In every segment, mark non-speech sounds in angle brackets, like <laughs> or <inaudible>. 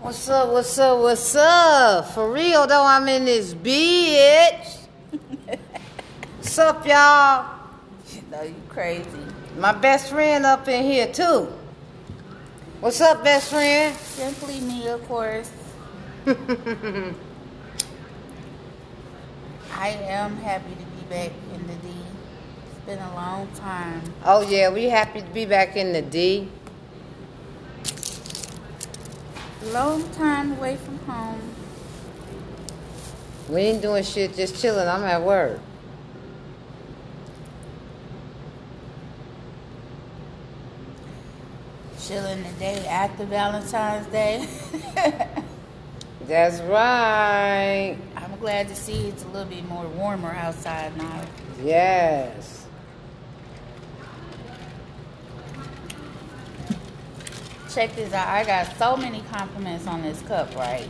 What's up, what's up, what's up? For real though, I'm in this bitch. <laughs> what's up, y'all? You know you crazy. My best friend up in here too. What's up, best friend? Simply me, of course. <laughs> I am happy to be back in the D. It's been a long time. Oh yeah, we happy to be back in the D. Long time away from home. We ain't doing shit, just chilling. I'm at work. Chilling the day after Valentine's Day. <laughs> That's right. I'm glad to see it's a little bit more warmer outside now. Yes. Check this out. I got so many compliments on this cup, right?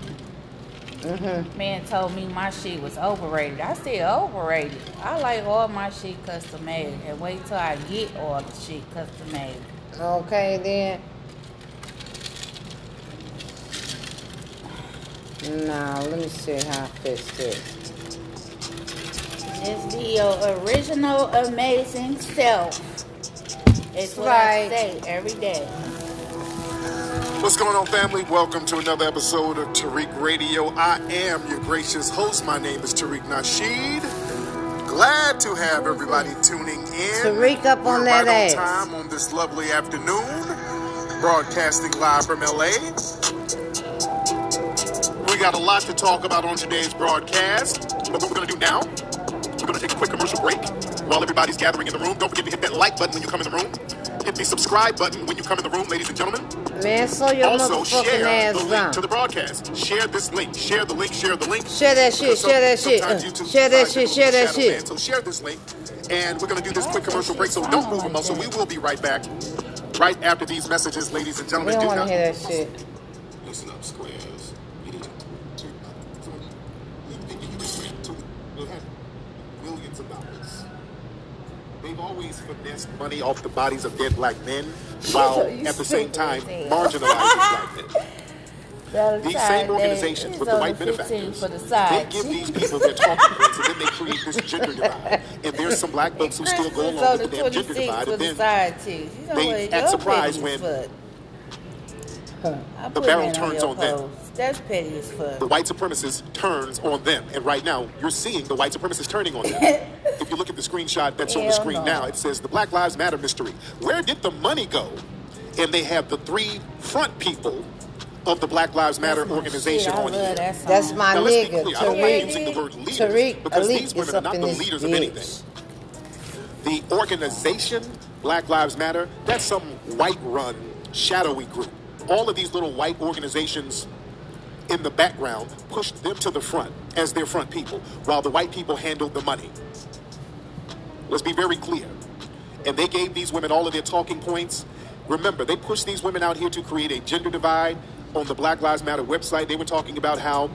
Mhm. Man told me my shit was overrated. I said overrated. I like all my shit custom made. And wait till I get all the shit custom made. Okay then. Now let me see how I fix this. Just be your original amazing self. It's what Right. I say every day. What's going on, family? Welcome to another episode of Tariq Radio. I am your gracious host. My name is Tariq Nasheed. Glad to have everybody tuning in. Tariq up on We're that right ass. on time on this lovely afternoon, broadcasting live from LA. We got a lot to talk about on today's broadcast. But what we're going to do now, we're going to take a quick commercial break while everybody's gathering in the room. Don't forget to hit that like button when you come in the room. Hit the subscribe button when you come in the room, ladies and gentlemen. Man, slow your Also, share ass the link down. to the broadcast. Share this link. Share the link. Share the link. Share that shit, share that shit, uh, share that shit, share that shit. ban. So share this link, and we're gonna do this quick commercial break. So don't move a muscle. We will be right back, right after these messages, ladies and We gentlemen. don't Do want to not- hear that shit. Listen up, squares. You need to- to- will have millions of dollars. They've always finessed money off the bodies of dead black men, while at the same time marginalizing <laughs> black men. These same organizations with the white benefactors, the they give these people their talking points, and then they create this gender divide. And there's some black folks who still go along on with the damn gender 26th divide, and the then side cheeks. You know they act surprised when fuck. I the barrel turns your on them. That's petty as fuck. the white supremacist turns on them. And right now, you're seeing the white supremacist turning on them. <laughs> if you look at the screenshot that's on the screen no. now, it says the Black Lives Matter mystery. Where did the money go? And they have the three front people of the Black Lives Matter That's organization shit. On love here. that. That's my Now, let's be nigga, clear. I don't like Tariq. using the word leaders Tariq, because Elite these is women are up not in the this leaders of anything. The organization, Black Lives Matter, that's some white run, shadowy group. All of these little white organizations in the background pushed them to the front as their front people, while the white people handled the money. Let's be very clear. And they gave these women all of their talking points. Remember, they pushed these women out here to create a gender divide on the Black Lives Matter website. They were talking about how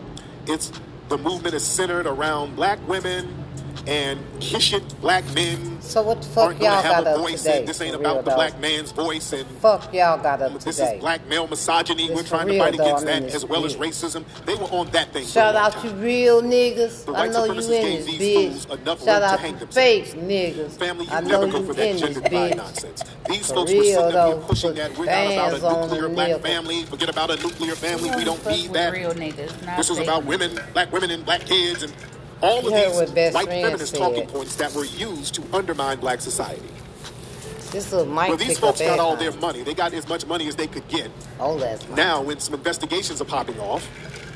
it's the movement is centered around black women and kishit black men So what the fuck y'all got a up voice today? this ain't about the though? black man's voice and Fuck y'all got up this today. is black male misogyny. This We're trying to real, fight though, against I'm in that as well as racism. They were on that thing. Shout out to real niggas. The I know you in this these bitch. Shout room to out to fake niggas. Family, you I know never you go for that in gender this divide nonsense. These folks were real, sitting up here pushing that we're not about a nuclear black family. Forget about a nuclear family. We don't need that. Real niggas, This is about women, black women and black kids and all of these white feminist said. talking points that were used to undermine black society. This little mic Well, these folks got all everything. their money. They got as much money as they could get. That's nice. Now, when some investigations are popping off,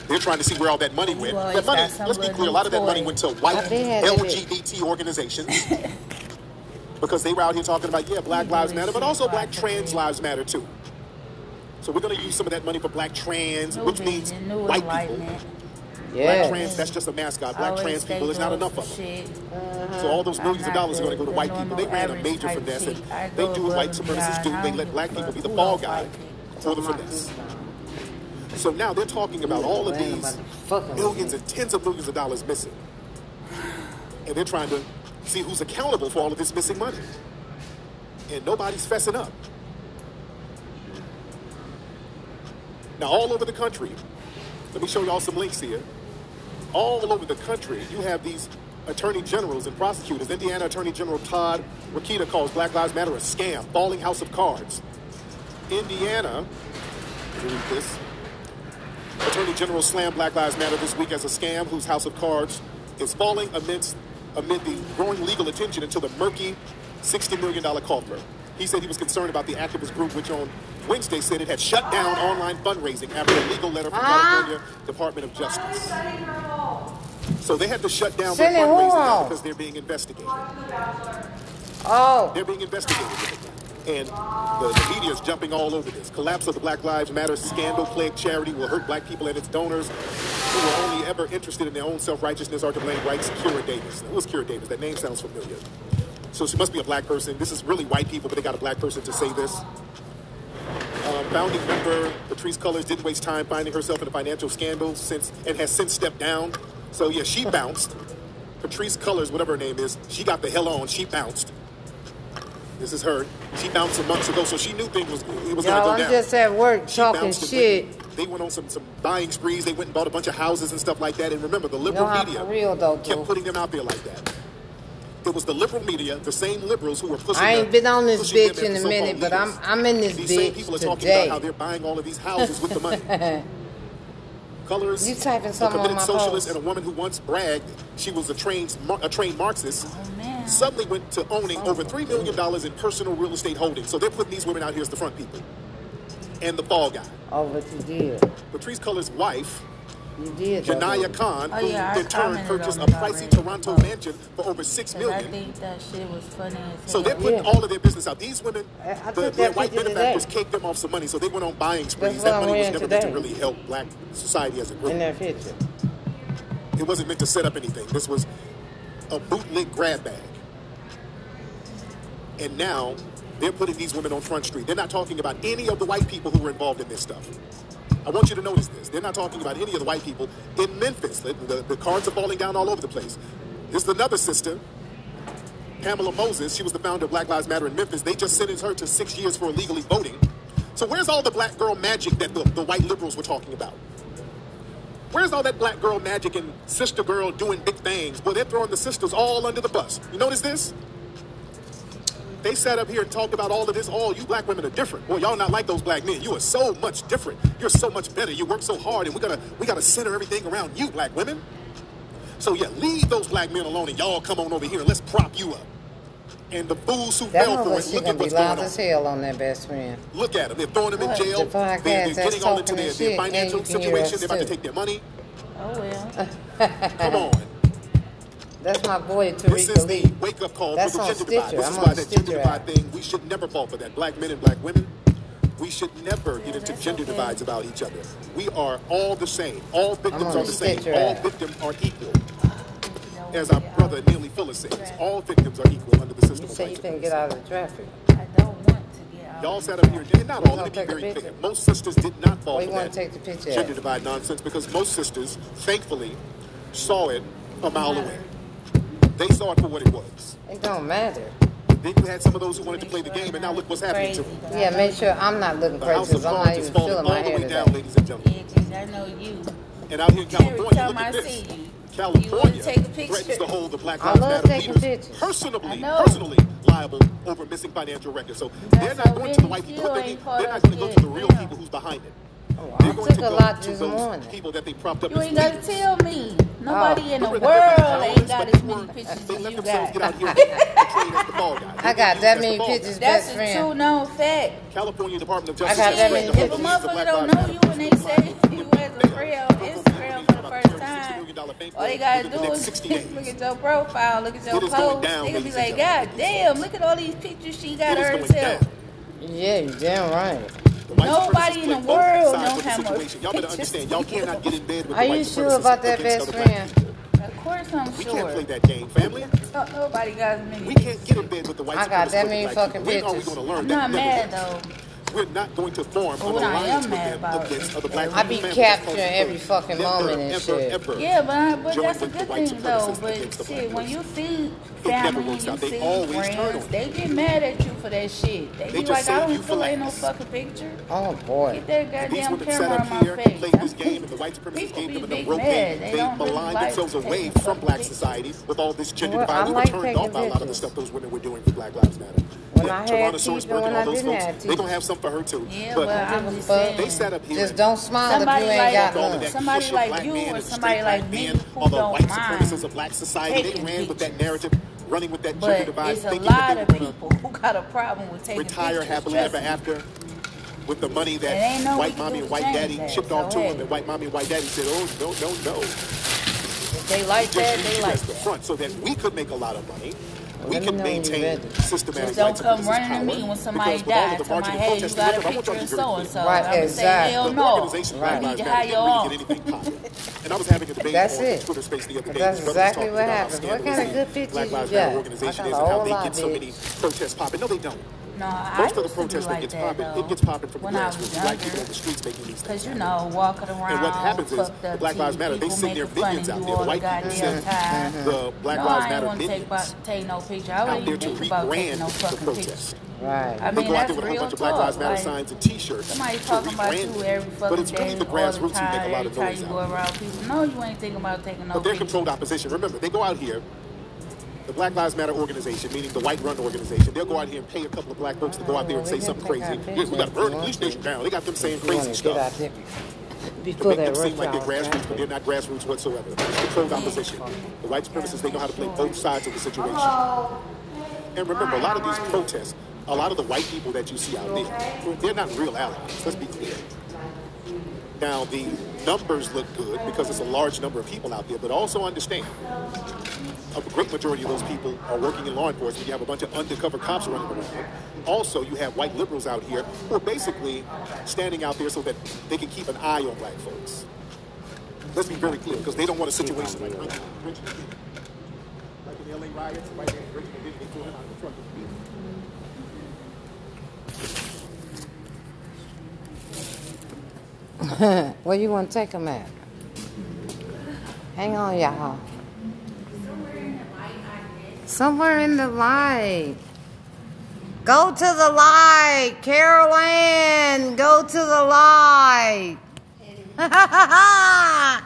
they're trying to see where all that money went. always That money, let's be clear, a lot of that money went to white LGBT organizations. <laughs> because they were out here talking about, yeah, Black Lives Matter, but also Black Trans. Lives Matter too. So we're going to use some of that money for Black Trans, which means white people. Enlightenment. Black trans, that's just a mascot. Black Always trans people, there's not enough of them. shit. So all those millions of not dollars are going to go to white people. They ran a major type finesse, and they do what white and supremacists do. They let black people be the ball guy like it. for the finesse. So now they're talking about all of these millions and tens of millions of dollars missing. And they're trying to see who's accountable for all of this missing money. And nobody's fessing up. Now, all over the country, let me show y'all some links here. All over the country, you have these attorney generals and prosecutors. Indiana Attorney General Todd Rokita calls Black Lives Matter a scam, falling house of cards. Indiana, read this. Attorney General slammed Black Lives Matter this week as a scam whose house of cards is falling amidst amid the growing legal attention until the murky $60 million coffer. He said he was concerned about the activist group, which on Wednesday said it had shut down online fundraising after a legal letter from ah. California Department of Justice. So they had to shut down their fundraising now because they're being investigated. Oh, They're being investigated. And the, the media is jumping all over this. Collapse of the Black Lives Matter scandal plagued charity will hurt black people and its donors who were only ever interested in their own self-righteousness are to blame rights Kira Davis. Who was Kira Davis? That name sounds familiar. So she must be a black person. This is really white people, but they got a black person to say this. Um, founding member Patrisse Cullors didn't waste time finding herself in a financial scandal since and has since stepped down. So yeah, she bounced. Patrisse Cullors, whatever her name is, she got the hell on. She bounced. This is her. She bounced a month ago, so she knew things was it was y'all, gonna I'm go down. just at work She talking shit. They went on some, some buying sprees. They went and bought a bunch of houses and stuff like that. And remember, the liberal media real though, kept dude. putting them out there like that. It was the liberal media, the same liberals who were pushing. I ain't been on this bitch in a minute, but I'm. I'm in this These same bitch people are talking today. about how they're buying all of these houses with the money. <laughs> Cullors. You typing a committed socialist post. and a woman who once bragged she was a trained a trained Marxist. Oh, man. Suddenly went to owning Oh. over three million dollars in personal real estate holdings. So they're putting these women out here as the front people, and the fall guy. Oh, what you did? Patrisse Cullors' wife, You did. Janaya. Oh, Khan, Oh, who yeah, I in turn purchased a pricey. Toronto Oh. mansion for over six million. I think that shit was funny as So they're putting Yeah. all of their business out. These women, I- I the, their white benefactors today. caked them off some money, so they went on buying sprees. That money was never meant to really help black society as a group. in that picture. It wasn't meant to set up anything. This was a bootleg grab bag. And now they're putting these women on Front Street. They're not talking about any of the white people who were involved in this stuff. I want you to notice this. They're not talking about any of the white people in Memphis. The, the, the cards are falling down all over the place. This is another sister, Pamela Moses. She was the founder of Black Lives Matter in Memphis. They just sentenced her to six years for illegally voting. So where's all the black girl magic that the, the white liberals were talking about? Where's all that black girl magic and sister girl doing big things? Well, they're throwing the sisters all under the bus. You notice this? They sat up here and talked about all of this. Oh, you black women are different. Well, y'all not like those black men. You are so much different. You're so much better. You work so hard, and we gotta we gotta center everything around you, black women. So yeah, leave those black men alone, and y'all come on over here and let's prop you up. And the fools who That fell for it, she look gonna at be what's going loud on. as hell on that best friend. Look at them. They're throwing them in jail. The podcast, They're, they're that's getting all into their, their financial and you can hear situation. They're about to take their money. Oh well. Come on. That's my boy This Tariq is the wake up call That's for the on gender divide. This I'm is why that gender Stitcher divide app. thing, we should never fall for that. Black men and black women, we should never get into gender okay. divides about each other. We are all the same. All victims are the the same. All app. victims are equal. As our brother Neely Fuller says, all victims are equal under the system You of say you can get out of the traffic. I don't want to get out. Y'all sat up here, and not all, wanna let me be very clear. Most sisters did not fall Where for wanna that take the picture gender at? divide nonsense because most sisters, thankfully, saw it a mile uh-huh. away. They saw it for what it was. It don't matter. Then you had some of those who wanted to play the game, and now look what's happening to them. Yeah, make sure I'm not looking The crazy house of because I'm not cards is even falling feeling all my the hair way down, today. ladies and gentlemen. Yeah, Yeah, 'cause I know you. And out here in Every California, time look I at this. see you, you California wanna take a picture. threatens to hold the Black I Lives love Matter taking leaders pictures. Personally, personally liable over missing financial records. So That's they're not how going to the white people. still They're, they're not going to go to the real Damn. people who's behind it. Oh, They're I going took to a go lot to this those morning. people that they propped up You as ain't gotta tell me. Nobody in the world ain't got as many pictures as let you got. out here <laughs> and portray as the ball guy. I got that many the ball guy. pictures, That's best a friend. true known fact. California Department of Justice. I Justice. got that is many threatening If to a hold pictures. the leaders of motherfucker Black don't Lives know you when they say you as a friend on Instagram for the first time, all they gotta do is <laughs> look at your profile, look at your It is post. They gonna be like, God damn, look at all these pictures she got her herself. Yeah, you damn right. Nobody in the world sides know of the how situation. Y'all better understand. Y'all cannot get in bed with Are the white you sure about that, best friend? Of course I'm We sure. can't play that game, family. No- Nobody got as many We can't get in bed with the white I got that many fucking people. When are we going to learn I'm not mad though. We're not going to form But an I alliance with them about against other that black I be family. capturing every fucking never, moment and ever, shit. Ever Yeah, but but that's a good thing though. But against the black shit, when race. you see never family, you. They see always friends, they get mad at you for that shit. They, They be like, I don't you for feel ain't no fucking picture. Oh boy. Get that These goddamn women sat camera up on my here and face. played this game, and the white supremacists People gave be them enough big rope. mad. They, They they don't really maligned like themselves away from black society with all this gender Well, I divide. We like turned off by a lot of the stuff those women were doing for Black Lives Matter. When yeah, I had Tyrannosaurus teeth and when all I those didn't folks, have they're gonna have some for her too. Yeah, but but I'm give a just fuck. saying. they sat up here. Just don't smile Somebody if you like- got none. Somebody like you or and somebody like black me men who are the don't white mind supremacists of black society. They ran with that narrative, running with that gender divide, it's a thinking lot that they were gonna people who got a problem with taking retire pictures. happily ever after with the money that no white mommy and white daddy that. shipped So, off to hey. them, and white mommy and white daddy said, "Oh no, no, no." If they like just that, they you like as the that. front so that we could make a lot of money. We can know when you're maintain systematic Just don't come supremacist running to me when somebody because with of the Tell my marching and hey, you got a remember, I want picture y'all of to be very so and so. Right, I'm gonna say exactly. hell The no. organization Right. Black You need to Matter have your own. get anything popping. <laughs> And I was having a debate That's on it. Twitter Space the other day. That's Brothers exactly what about how happens. What scandalous kind of the good pictures Black you Lives got? Matter organization is and how they get so many protests popping. No, they don't. No, I Most of the used protests that like gets popping, though. it gets popping from the when I was grassroots. Black people on the streets making these things. Cause you know, walking around, And what happens is the Black Lives Matter, they people sing their making minions out there. The white people goddamn send time. the Black no, Lives I ain't Matter want to take, minions about, take no picture. I out wouldn't there even to think about taking rebrand no the fucking protest. picture. Right. I They mean, go out that's there with a whole real bunch of Black talk. Lives Matter Like, signs and T-shirts Somebody to talking about rebrand you it. every But it's really the all the grassroots who time. make a lot of noise you out go around people, no, you ain't thinking about taking no But they're controlled opposition. Remember, they go out here, the Black Lives Matter organization, meaning the white run organization, they'll go out here and pay a couple of black folks to go out there and say something crazy. our Yes, we got to burn the police station down. They got them saying crazy to get out stuff. there To before make that them seem like they're grassroots, but they're not grassroots whatsoever. It's controlled opposition. The white supremacists, they know how to play both sides of the situation. And remember, a lot of these protests, a lot of the white people that you see out there, they're not real allies. Let's be clear. Now, the numbers look good because it's a large number of people out there, but also understand a great majority of those people are working in law enforcement. You have a bunch of undercover cops running around. Also, you have white liberals out here who are basically standing out there so that they can keep an eye on black folks. Let's be very clear, because they don't want a situation like Richmond, Richmond. Like in the LA riots, right there in Richmond, they out of the meeting. Where you want to take them at? Hang on, y'all. Somewhere in the light. Go to the light, Carol Ann. Go to the light. <laughs> <laughs>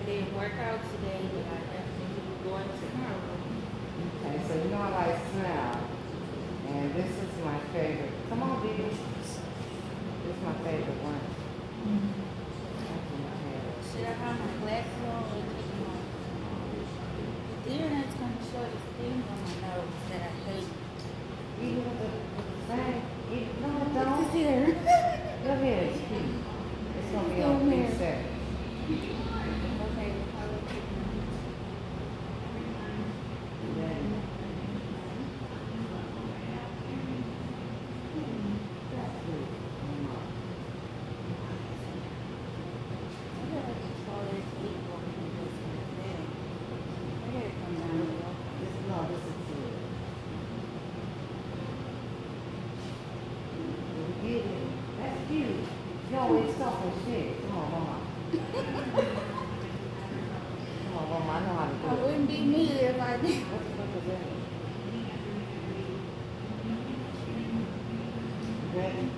It didn't work out today, but I definitely will going tomorrow. Okay, so you know I like smell. And this is my favorite. Come on, baby. This is my favorite one. Should I have my glasses on or take them off? Then it's gonna show this thing on my nose that I hate. Even with the, with the thing. Even, no, What's don't. here? Go ahead, it's cute. It's gonna be on three seconds. Okay, I'll let you know. I gotta just follow this eight ball and this and that. I gotta come down here. This, no, this is good. We get it. That's cute. You always talking shit. Come on, mama. Come on, mama. I know how to I do it. wouldn't be me if I did. What the fuck is that? Ready? You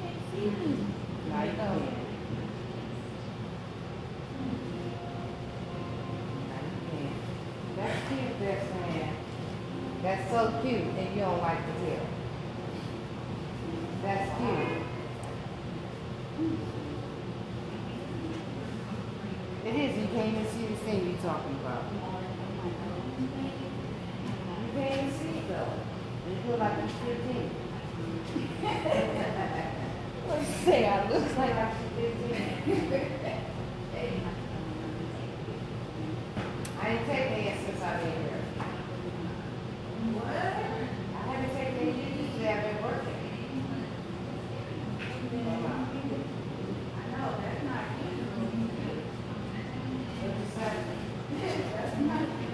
can't see me. Now you can. Now you can. That's cute, best friend. That's so and like the tip. That's cute. It is, you can't even see the thing you're talking about. You can't even see it though. You feel like you're 15. Let's say I look like I I ain't taking it since I've been here. What? I haven't taken it yet. Usually I've been working. I know, that's not usual. What you say? That's not usual.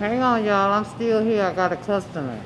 Hang on, y'all. I'm still here. I got a customer.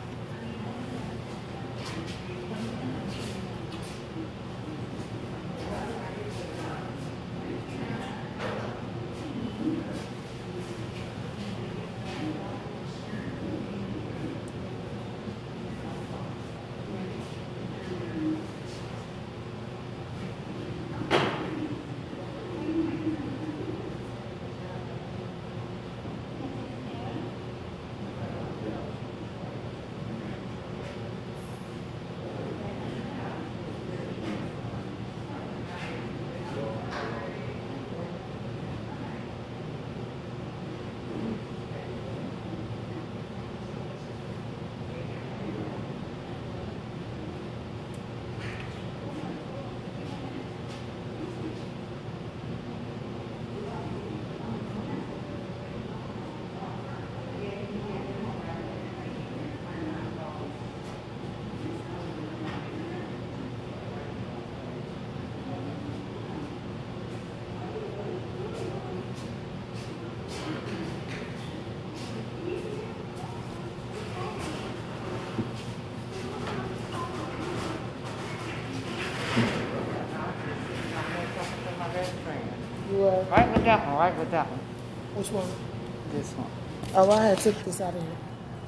You were? Right with that one. With that one. Which one? This one. Oh, I had took this out of here.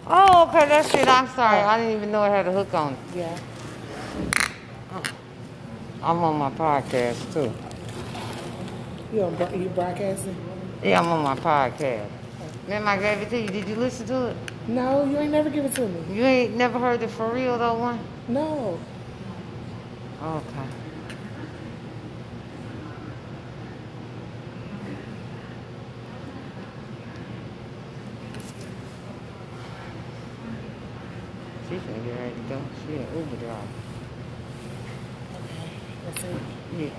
Oh, okay. That's it. I'm sorry. I didn't even know it had a hook on it. Yeah. Oh. I'm on my podcast too. You on you broadcasting? Yeah, I'm on my podcast. Remember I gave it to you. Did you listen to it? No, you ain't never give it to me. You ain't never heard the for real though one? No. Okay. She finna get ready to go. She an Uber driver. That's it. Yeah.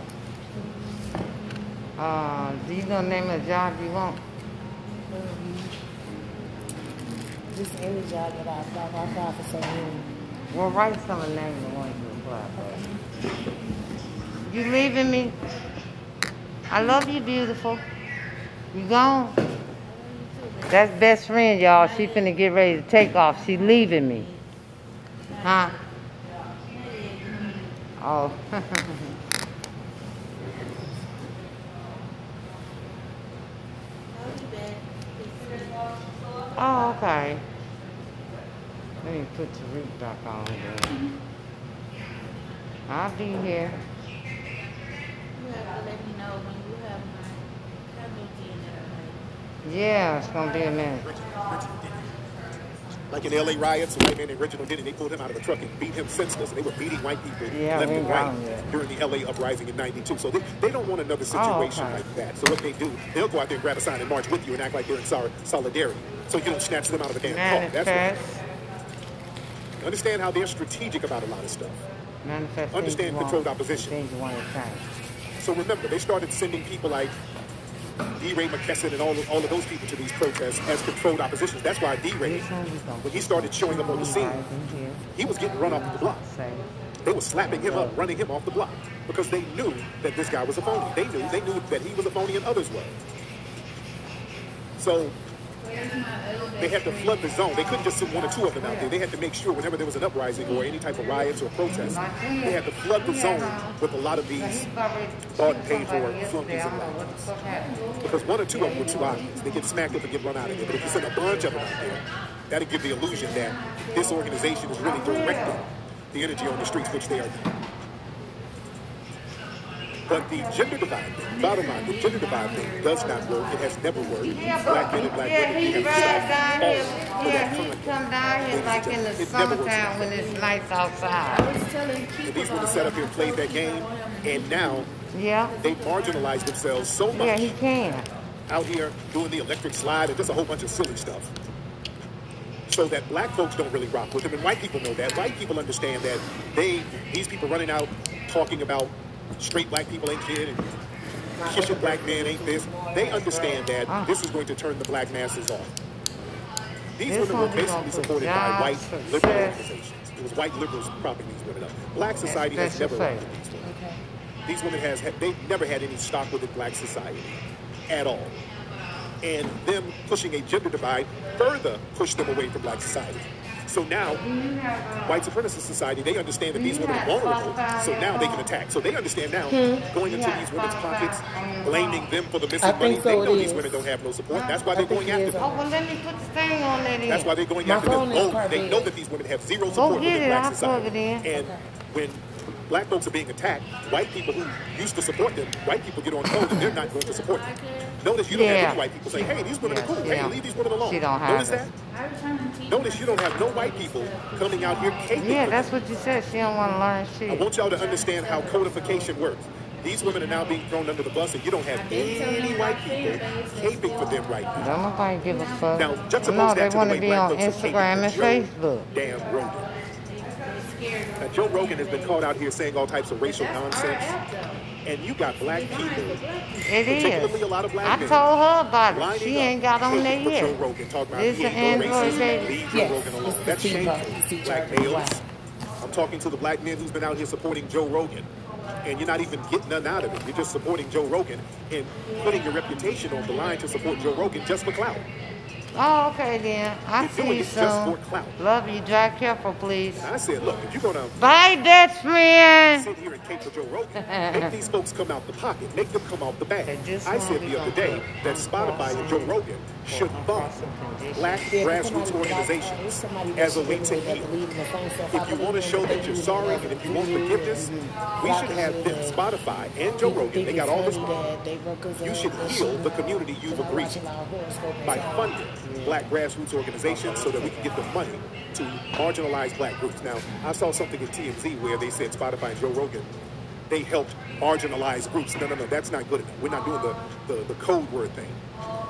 Uh, do you know the name of the job you want? Just any job that I apply I apply for so many. Well, write some of the name the ones you apply for. You leaving me? I love you, beautiful. You gone? That's best friend, y'all. She finna get ready to take off. She leaving me. Huh? Oh. <laughs> oh, okay. Let me put the root back on then. Mm-hmm. I'll be here. You have to let me know when you have my casualty in there. Yeah, it's gonna be a minute. Like in LA riots, a white man named Reginald Denny, they pulled him out of the truck and beat him senseless. And they were beating white people Yeah, left and right during the LA uprising in 92. So they, they don't want another situation Oh, okay. like that. So what they do, they'll go out there and grab a sign and march with you and act like they're in sol- solidarity. So you don't snatch them out of the damn car. That's right. Understand how they're strategic about a lot of stuff. Manifest. Understand controlled opposition. Things you want to change. So remember, they started sending people like DeRay Mckesson and all of, all of those people to these protests as controlled oppositions. That's why DeRay, This one we gonna when he started showing up on the scene, Right in here. he was getting run off the block. They were slapping him up, running him off the block because they knew that this guy was a phony. They knew they knew that he was a phony and others were. So they had to flood the zone. They couldn't just send one or two of them out there. They had to make sure whenever there was an uprising or any type of riots or protests, they had to flood the zone with a lot of these bought and paid for flunkies and lodges. Because one or two of them were too obvious. They get smacked up and get run out of there. But if you send a bunch of them out there, that'll give the illusion that this organization is really directing the energy on the streets, which they are doing. But the gender divide thing, bottom line, the gender divide thing does not work. It has never worked. Yeah, black men and black yeah, women he have to drives stop down falling here. for Yeah, he come down here like in the it summertime when it's nice outside. And these women sat up here and played that game, and now Yeah. they marginalize themselves so much Yeah, he can. out here doing the electric slide and just a whole bunch of silly stuff. So that black folks don't really rock with them, and white people know that. White people understand that they these people running out talking about straight black people ain't shit and kissing black man ain't this. They understand that this is going to turn the black masses off. These This women were basically supported by white liberal organizations. It was white liberals propping these women up. Black society has never rocked these women. Okay. These women has they've never had any stock within black society at all. and them pushing a gender divide further pushed them away from black society. So now, white supremacist society, they understand that these women are vulnerable, so now they can attack. So they understand now, going into these women's pockets, blaming them for the missing I money, so they it know these women don't have no support. That's why they're going after them. Oh, well, let me put the thing on there then. That's why they're going My after them. phone Oh, they know that these women have zero support get within it, black society. it in. And when black folks are being attacked, white people who used to support them, white people get on code and they're not going to support them. Notice you don't Yeah. have any white people say, hey, these women Yeah, are cool. she Hey, don't- leave these women alone. she don't have Notice it. that? Notice you don't have no white people coming out here caping for them. Yeah, that's what you said. She don't want to learn shit. I want y'all to understand how codification works. These women are now being thrown under the bus, and you don't have any white people caping for them right now. Don't nobody give a fuck. Now, juxtapose no, that they to the want way to be black on folks are Instagram and caping for Facebook. Joe Damn Rogan. Now, Joe Rogan has been called out here saying all types of racial nonsense, and you got black people, It particularly a lot of black I men, told her about it. She ain't got on there for Joe yet. Rogan, talking about This he an ain't no Android racist, baby? Yes, Rogan alone. it's That's T shameful. button, the T Black males. right. I'm talking to the black men who's been out here supporting Joe Rogan, and you're not even getting nothing out of it. You're just supporting Joe Rogan and putting your reputation on the line to support Joe Rogan just for clout. Oh, okay then. I You're see you it just for soon. clout. Love you. Drive careful, please. I said, look, if you're gonna Bye, Dutch friend. sit here and cape for Joe Rogan. Make these folks come out the pocket. Make them come out the bag. I said the other day that Spotify and Joe Rogan should fund black grassroots organizations as a way to heal. believe in the same stuff I If you want to show that you're sorry and if you want forgiveness, we should have them, Spotify and Joe Rogan. They got all this money. it's funny that they workers You should heal the community you've agreed watching our horoscope and by funding black grassroots organizations so that we can get the money to marginalize black groups. Now, I saw something in TMZ where they said Spotify and Joe Rogan, they helped marginalize groups. No, no, no, that's not good enough. We're not doing the, the, the code word thing.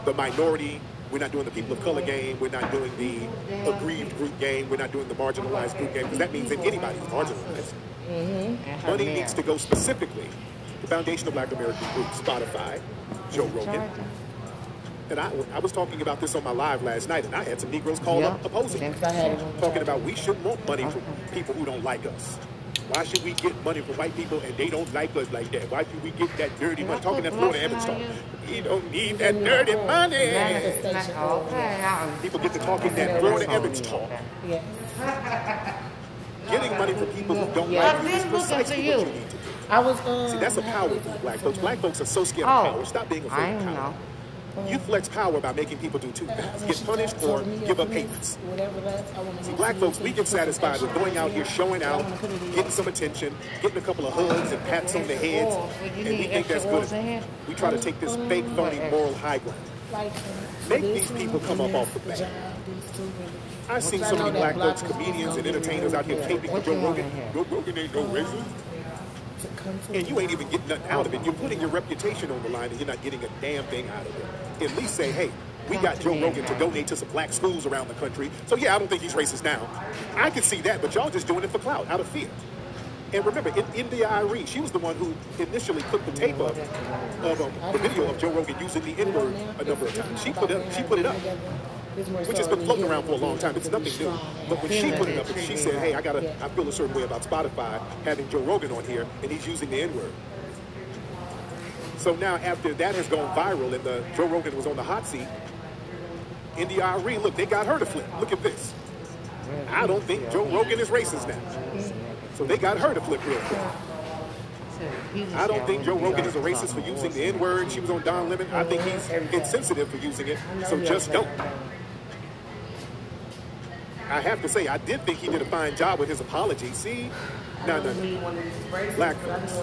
The minority, we're not doing the people of color game, we're not doing the aggrieved group game, we're not doing the marginalized group game, because that means that anybody's marginalized. Her Money needs to go specifically to Foundation of Black American Group, Spotify, Joe Rogan. And I, I was talking about this on my live last night, and I had some Negroes call Yeah. up opposing. me. I had it on the Talking about we shouldn't want money from people who don't like us. Why should we get money from white people and they don't like us like that? Why should we get that dirty money? Talking that Florida Evans talk. We don't need that dirty money. Manifestation. Okay, I- People get to talking that Florida Evans talk. Getting money from people who don't Yeah. like you is I've been looking precisely what you. you need to do. I was um. See, that's a power thing, black folks. Black folks are so scared Oh, of power. Stop being I afraid of power. You flex power by making people do two things: get punished or give up payments. Whatever that, I want to See, black folks, we get satisfied with going out here, showing out, getting some attention, getting a couple of hugs and pats on the heads, Oils. Would you and we think that's good. oils in here? We try to take this fake, phony moral high ground. Make these people come up off the bat. I've seen so many black folks, comedians and entertainers out here taping for Joe Rogan. Joe Rogan ain't no racist. And you ain't even getting nothing out of it. You're putting your reputation on the line and you're not getting a damn thing out of it. At least say, hey, we got Joe Rogan to donate to some black schools around the country. So yeah, I don't think he's racist now. I can see that, but y'all just doing it for clout, out of fear. And remember, in India Arie, she was the one who initially put the tape up of um, the video of Joe Rogan using the N-word a number of times. She put it, she put it up which has been floating around for a long time. It's nothing new. But when she put it up and she said, hey, I gotta, I feel a certain way about Spotify having Joe Rogan on here and he's using the N-word. So now after that has gone viral and the Joe Rogan was on the hot seat, India Arie, look, they got her to flip. Look at this. I don't think Joe Rogan is racist now. So they got her to flip real quick. I don't think Joe Rogan is a racist for using the N-word. She was on Don Lemon. I think he's insensitive for using it. So just don't. I have to say, I did think he did a fine job with his apology. See? No, no, no. Black folks.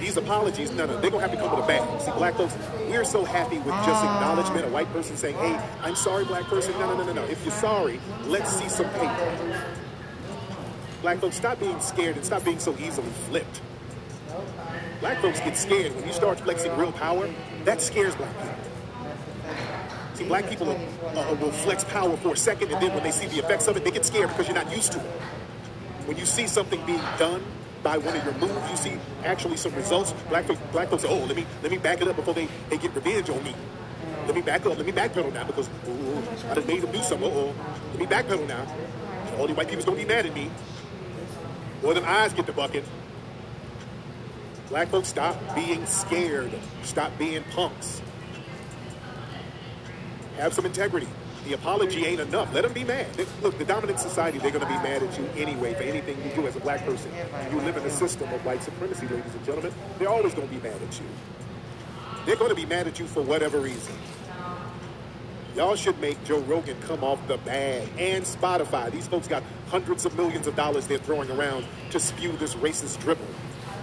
These apologies, no, no, they're gonna have to come with a bang. See, black folks, we're so happy with just acknowledgement, a white person saying, hey, I'm sorry, black person. No, no, no, no, no. If you're sorry, let's see some paper. Black folks, stop being scared and stop being so easily flipped. Black folks get scared when you start flexing real power. That scares black people. See, black people uh, will flex power for a second, and then when they see the effects of it, they get scared because you're not used to it. When you see something being done by one of your moves, you see actually some results. Black folks, black folks say, "Oh, let me let me back it up before they, they get revenge on me. Let me back up. Let me backpedal now because ooh, I just made them do something. Oh, let me backpedal now. All these white people's gonna be mad at me. Or them eyes get the bucket. Black folks, stop being scared. Stop being punks. Have some integrity. The apology ain't enough. Let them be mad. Look, the dominant society, they're going to be mad at you anyway for anything you do as a black person. You live in a system of white supremacy, ladies and gentlemen. They're always going to be mad at you. They're going to be mad at you for whatever reason. Y'all should make Joe Rogan come off the bag and Spotify. These folks got hundreds of millions of dollars they're throwing around to spew this racist dribble.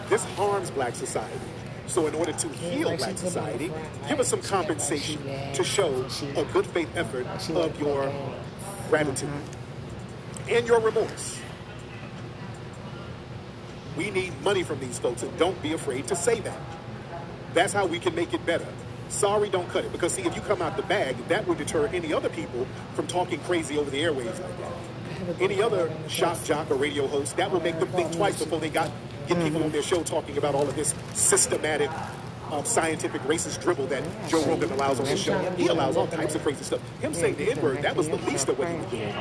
This harms black society. So in order to heal black society, give us some compensation to show a good faith effort of your gratitude and your remorse. We need money from these folks, and don't be afraid to say that. That's how we can make it better. Sorry, don't cut it. Because, see, if you come out the bag, that will deter any other people from talking crazy over the airwaves like that. Any other shock jock or radio host, that will make them think twice before they got get people on their show talking about all of this systematic, um, scientific racist dribble that Joe Rogan allows on his show. He allows all types of crazy stuff. Him saying the N word, that was the least of what he was doing.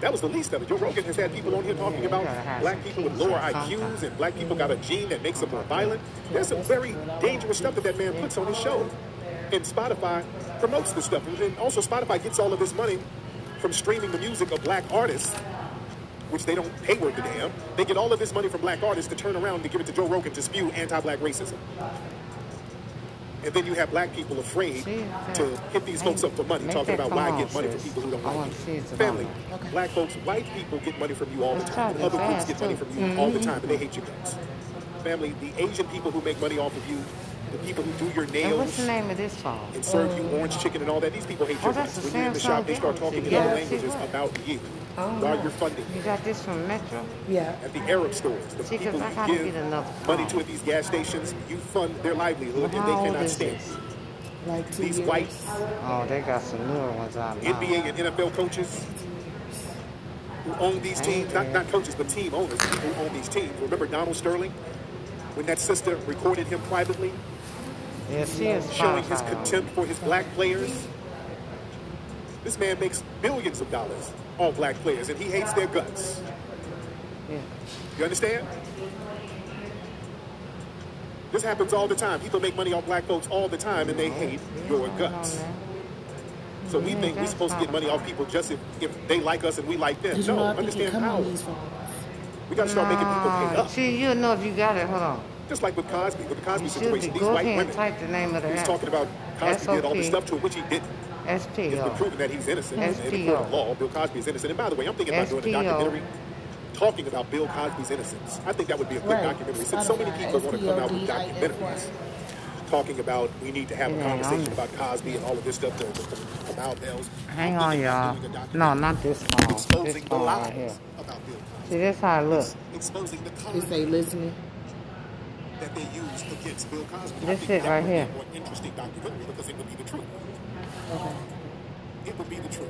That was the least of it. Joe Rogan has had people on here talking about black people with lower IQs and black people got a gene that makes them more violent. There's some very dangerous stuff that that man puts on his show. And Spotify promotes this stuff. And also, Spotify gets all of this money from streaming the music of black artists, which they don't pay worth a damn. They get all of this money from black artists to turn around and give it to Joe Rogan to spew anti-black racism. And then you have black people afraid to hit these folks up for money, talking about why I get money from people who don't like you. see it tomorrow. Family, black folks, white people get money from you all the time. Other groups get money from you all the time, and they hate you guys. Family, the Asian people who make money off of you, the people who do your And nails what's the name of this and serve you orange chicken and all that, these people hate Oh, your guts. When you're in the shop, they start talking in other languages about you Oh. while you're funding You got this from Metro? Yeah. at the Arab stores, the See, 'cause people I you give get another money to at these gas stations, you fund their livelihood, and they old cannot is stand this? Like two These years. white Oh, they got some newer ones out now. NBA and NFL coaches who own these teams, not, not coaches, but team owners, people who own these teams. Remember Donald Sterling? When that sister recorded him privately, Yeah, she is showing his contempt for his black players. This man makes billions of dollars on black players, and he hates their guts. Yeah. You understand? This happens all the time. People make money off black folks all the time, and they oh. hate your guts. So we think we're supposed to get money off people just if, if they like us and we like them. No, know I think you understand come how. on these phones? We got to start making people pay up. See, you know if you got it. Hold on. Just like with Cosby, with the Cosby situation, these white women. type the name of the He's talking about Cosby did all this stuff to him, which he didn't. It's been proven that he's innocent in the court of law. Bill Cosby is innocent. And by the way, I'm thinking about doing a documentary talking about Bill Cosby's innocence. I think that would be a good Right. documentary. Since so many people want to come out with documentaries talking about we need to have a conversation I'm- about Cosby and all of this stuff to, to, about Bells. Hang I'm on, thinking about y'all. doing a documentary No, not this phone. This Exposing the phone right here. lies about Bill Cosby. See, this how it looks. Exposing the They con say listening. that they use against Bill Cosby. I This think it that right here. Be more interesting documentary because it would be the truth. Okay. It would be the truth.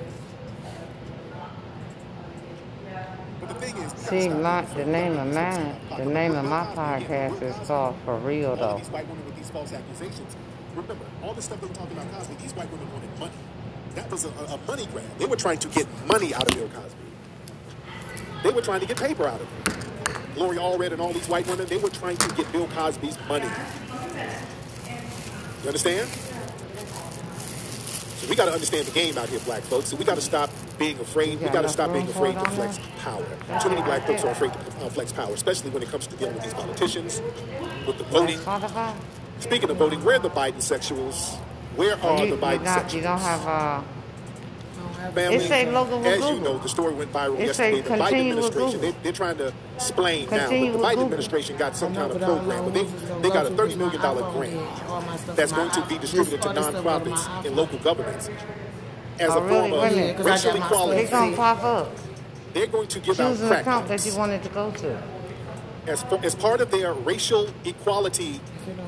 But the thing is, See, my, the name of mine, the name of my Bill Cosby. Again, podcast is called For Real Though. these white women with these false accusations. Remember, all the stuff they were talking about Cosby, these white women wanted money. That was a, a, a money grab. They were trying to get money out of Bill Cosby. They were trying to get paper out of him. Gloria Allred and all these white women, they were trying to get Bill Cosby's money. You understand? So we got to understand the game out here, black folks. So we got to stop being afraid. We got to stop being afraid to flex power. Too many black folks are afraid to uh, flex power, especially when it comes to dealing with these politicians, with the voting. Speaking of voting, where are the Biden sexuals? Where are you, the you, Biden not, sexuals? you don't have uh, Family, It say logo with as you know, the story went viral It yesterday. The Biden administration, they, they're trying to explain now, Continue but the Biden Google. administration got some kind of but I don't program. But they, they got a to, $30 'cause my million dollar iPhone grant did. All my stuff that's going to be distributed to all this stuff go to my nonprofits and local governments as Oh, a really? form Wait of minute, 'cause racial my equality. They gonna pop up. They're going to give out Choose an crack account that you wanted to go to. as, as part of their racial equality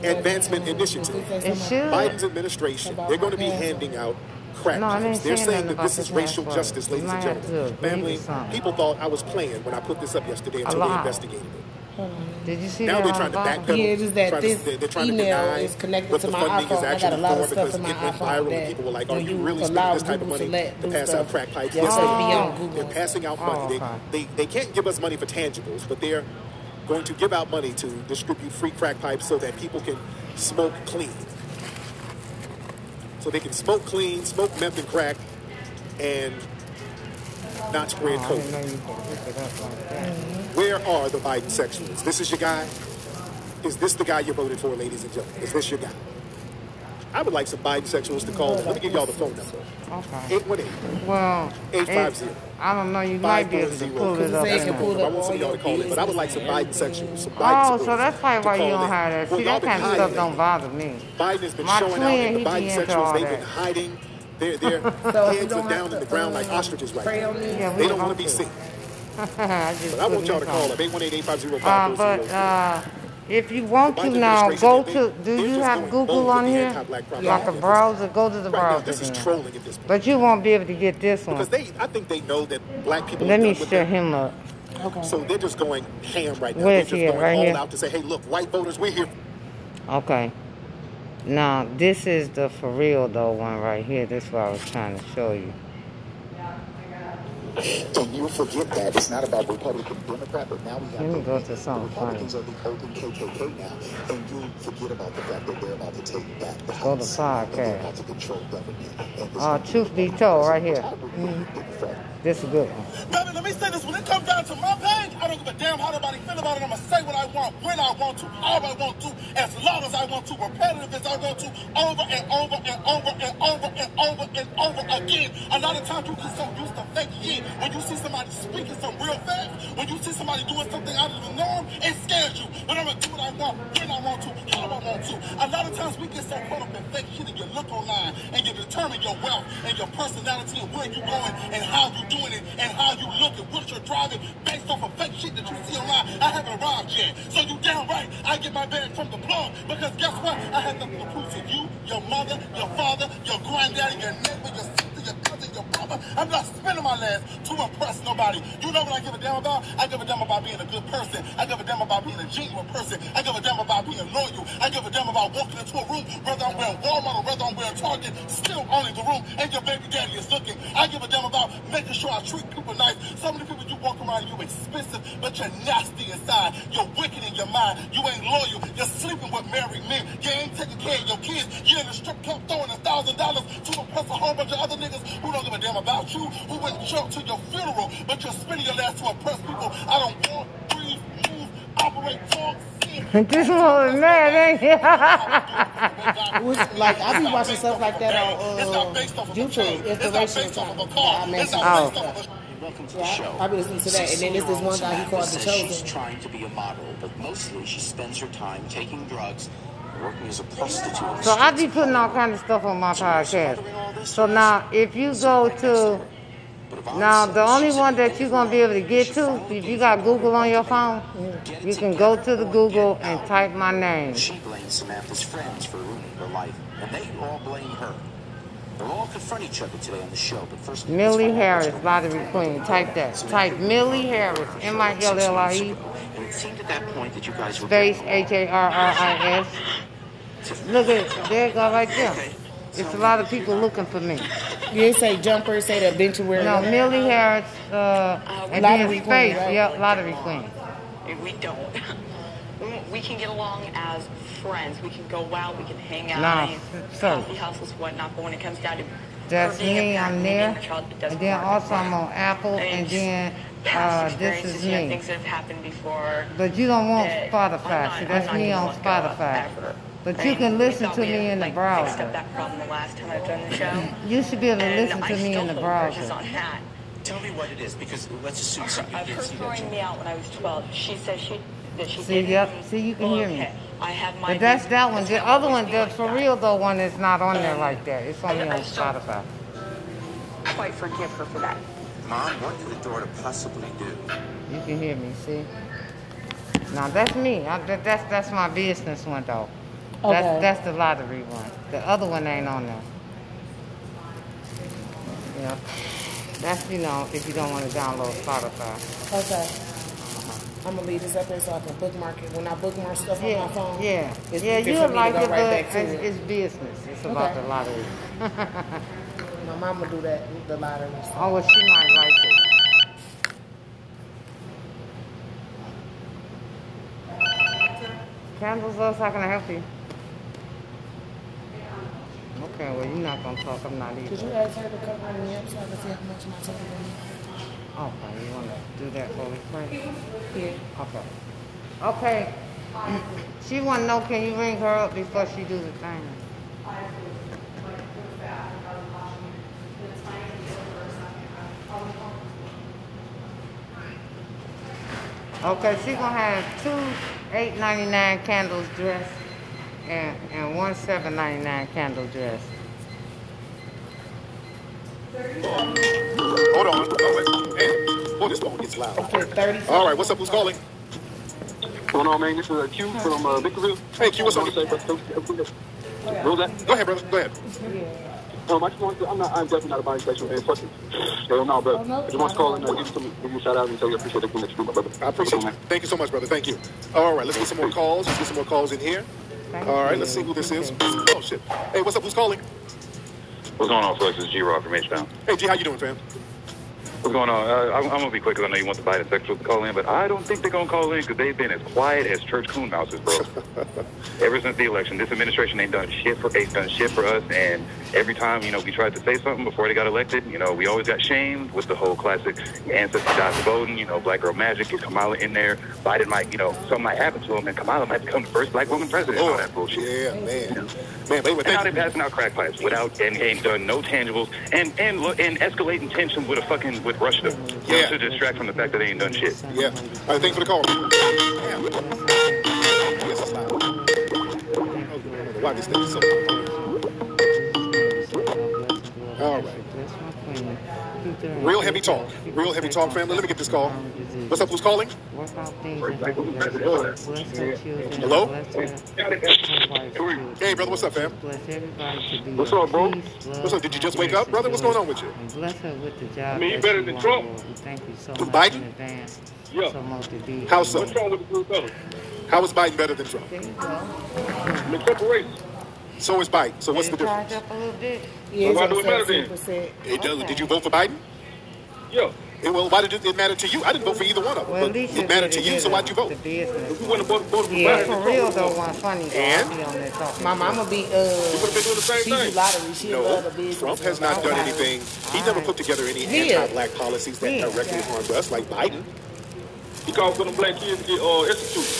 advancement initiative. Biden's administration, they're going to be handing out crack No, I pipes. They're saying that this this is racial last justice, ladies and gentlemen. Family, people thought I was playing when I put this up yesterday until they investigated it. Did you see Now that they're trying to the bottom? backpedal. Yeah, it's just that trying this to, they're, they're trying email to deny is connected what to the my funding iPhone. is I got a actually lot of for stuff because in my it went iPhone viral and that people were like, oh, "Are you you really allow spending this type of Google to money let to pass stuff, out crack pipes?" Yes, stuff they're. They're passing out Oh, money. okay. They, they they can't give us money for tangibles, but they're going to give out money to distribute free crack pipes so that people can smoke clean. So they can smoke clean, smoke meth and crack, and not spread Oh, COVID. you could hook it up like. Where are the Biden sexuals? This is your guy? Is this the guy you voted for, ladies and gentlemen? Is this your guy? I would like some Biden sexuals to call. Let me give y'all the phone number. Okay. 818. Well, 850. I don't know. You might be able to pull it up. They can now. pull I want some of y'all to call it, but I would like some Biden business sexuals. and Some Biden Oh, so that's probably why you don't in. have that. See, y'all that kind of stuff don't bother me. Biden has been My showing twin, out, and the be Biden into all sexuals, they've been hiding. Their, their <laughs> So heads are down in the ground like uh, ostriches right now. Yeah, They don't don't want to be seen. <laughs> But I want y'all to call on. up 818-850-5004. Uh, but uh, if you want to now, go to. Do you have Google on here? Like a browser, go to the browser this is trolling at this point. But you won't be able to get this one. Because they, I think they know that black people Let me done with shut them. him up. Okay. So they're just going ham right now. Where they're just he going Right all here? out to say, hey, look, white voters, we're here. Okay. Now this is the for real though one right here. This is what I was trying to show you. And you forget that it's not about Republican, Democrat, but now we have Let me the, go to the something funny. Republicans are the open KKK now, and you forget about the fact that they're about to take back the Go House, and they're podcast. about to control government. And this Uh, is- truth be told, right here. In fact, This is good one. Baby, let me say this. When it comes down to my page, I don't give a damn how nobody feel about it. I'm going to say what I want, when I want to, how I want to, as long as I want to, repetitive as I want to, over and over and over and over and over and over again. A lot of times you get so used to fake shit. When you see somebody speaking some real facts, when you see somebody doing something out of the norm, it scares you. But I'm going to do what I want, when I want to, how I want to. A lot of times we get so caught up in fake shit and you look online and you determine your wealth and your personality and where you're going and how you're doing it and how you look and what you're driving based off of fake shit that you see online. I haven't arrived yet. So you damn right I get my bag from the plug because guess what? I have to prove to you, your mother, your father, your granddaddy, your neighbor, your sister, your cousin, brother. I'm not spending my last to impress nobody. You know what I give a damn about? I give a damn about being a good person. I give a damn about being a genuine person. I give a damn about being loyal. I give a damn about walking into a room, whether I'm wearing Walmart or whether I'm wearing Target, still owning the room, and your baby daddy is looking. I give a damn about making sure I treat people nice. So many people you walk around, you expensive, but you're nasty inside. You're wicked in your mind. You ain't loyal. You're sleeping with married men. You ain't taking care of your kids. You're in the strip club throwing a thousand dollars to impress a whole bunch of other niggas who don't give a damn about you, who wouldn't show up to your funeral, but you're spending your last to impress people. I don't walk, breathe, move, operate, talk, <laughs> sin. This one <laughs> was mad, ain't he? Like I be watching stuff like that on It's not uh, based off of YouTube. tongue. It's not Inspirational based off of a time. car. I It's mentioned. not Oh. off of a Welcome to the Yeah, show. I be listening to that, and then there's this one guy he called the says She's trying to be a model, but mostly she spends her time taking drugs, working as a prostitute. So I be putting all kind of stuff on my podcast. mothering all this So now, if you go to But if I'm now, the only one that you're gonna be able to get to, if you got Google on your phone, you can go to the Google and type my name. She blames Samantha's friends for ruining her life, and they all blame her. They'll all confront each other today on the show, but first... Millie Harris, what's going on. Lottery Queen. Type that. Type Millie Harris, on the show M I L L I E And it seemed at that point that you guys were space H A R R I S. Look at there, it go right there. It's a lot of people looking for me. You didn't say jumper, say the obituary. No, Millie Harris, uh, and Lottery then Queen, right? Yep, Lottery Queen. We don't. <laughs> We can get along as friends. We can go out. We can hang out. Nah, in so- coffee houses, whatnot. But when it comes down to That's being a me. parent I'm there. being child, And then also I'm on Apple, I mean, and then uh, this experiences, is you know, me. things that have happened before. But you don't want that I'm Spotify. not- See, that's me on let go Spotify. Ever. But you can listen to me in the like, browser. Fixed up that problem the last time I've done the show. <laughs> You should be able to and listen I to me still in the hold browser. on that. Tell me what it is, because let's assume something Of you her did see that throwing me out when I was 12. She says she that she See, yep. See, you can well, hear me. I have my But that's reasons. that one. The not other one, be the like for that. real though one, is not on there Um, like that. It's only I- I on still- Spotify. quite forgive her for that. Mom, what could the daughter possibly do? You can hear me. See. Now that's me. I, that, that's that's my business one though. That's Okay. that's the lottery one. The other one ain't on there. Yeah. That's you know if you don't want to download Spotify. Okay. Uh-huh. I'm gonna leave this up there so I can bookmark it. When I bookmark stuff on Yeah, my phone, yeah, it's yeah. You like it, right it's, it. it's business. It's about Okay. the lottery. <laughs> My mama do that, the lottery. stuff. Oh, well, she might like it. Candles us, how can I help you? Okay, well, you're not gonna talk. I'm not Could either. you ask her to cover me up so I can see how much my total is? Okay, you wanna do that for me, please? Yeah. Okay. Okay. <clears throat> She wanna know, can you ring her up before she do the thing? Okay, she gonna have two eight ninety nine candles dressed and, and one seven ninety nine candle dress. Hold on. Oh, wait. Hey, boy, this phone gets loud. Okay, 30. All right, what's up? Who's calling? What's going on, man? This is uh, Q from uh, Victorville. Hey, Q, what's up? What was that? Go ahead, brother. Go ahead. Um, I just want to, I'm not, I'm definitely not a bisexual man. Fuck it. Hell no, bro. I just want to call and uh, give, you some, give you a shout out and tell you I appreciate everything that you do, my brother. I appreciate you. Thank you so much, brother. Thank you. All right, let's get some more calls. Let's get some more calls in here. Thank All right, let's see who this is. Oh, shit. Hey, what's up? Who's calling? What's going on, folks? It's G-Rock from H-Town. Hey, G, how you doing, fam? What's going on? Uh, I'm, I'm going to be quick because I know you want the bisexuals to call in, but I don't think they're going to call in because they've been as quiet as church coon mouses, bro. <laughs> Ever since the election, this administration ain't done shit for ain't done shit for us, and every time, you know, we tried to say something before they got elected, you know, we always got shamed with the whole classic ancestor for voting, you know, black girl magic, get Kamala in there, Biden might, you know, something might happen to him, and Kamala might become the first black woman president, and all that bullshit. Yeah, man. Man, they were And now they're passing out crack pipes without and ain't done no tangibles and and and escalating tension with a fucking with Russia. You know, Yeah. to distract from the fact that they ain't done shit. Yeah. All right, thanks for the call. Damn. This is loud. Why this thing is so All right. Real heavy talk. Real heavy talk, family. Let me get this call. What's up? Who's calling? Work out things and bless her children. Hello? Bless her, her wife's children. Hey, brother, what's up, fam? Bless everybody to be What's up, bro? What's up? Did you just wake up, brother? What's going on with you? Bless her with the job. mean, you better than Trump. Thank you so much Biden? Yeah. advance. So much to be. How so? What's wrong with the blue? How is Biden better than Trump? There you. The corporation. So is Biden. So what's the it charge difference? up a little bit? Yeah, it's why on do it matter then? It does. Did you vote for Biden? Yeah. Eh, Well, why did it, it matter to you? I didn't vote for either one of them. Well, at but it mattered to you, so why'd you vote? The business. We wouldn't have voted voted for Yeah, Biden. for real though, one funny though. And? I be on there. My mama be, uh, We would have been doing the same she do thing. lottery. She No, business. Trump has not done anything. He never put together any Yeah. anti-black policies that Yeah. directly harmed us, like Biden. He called for the black kids to get uh, executed.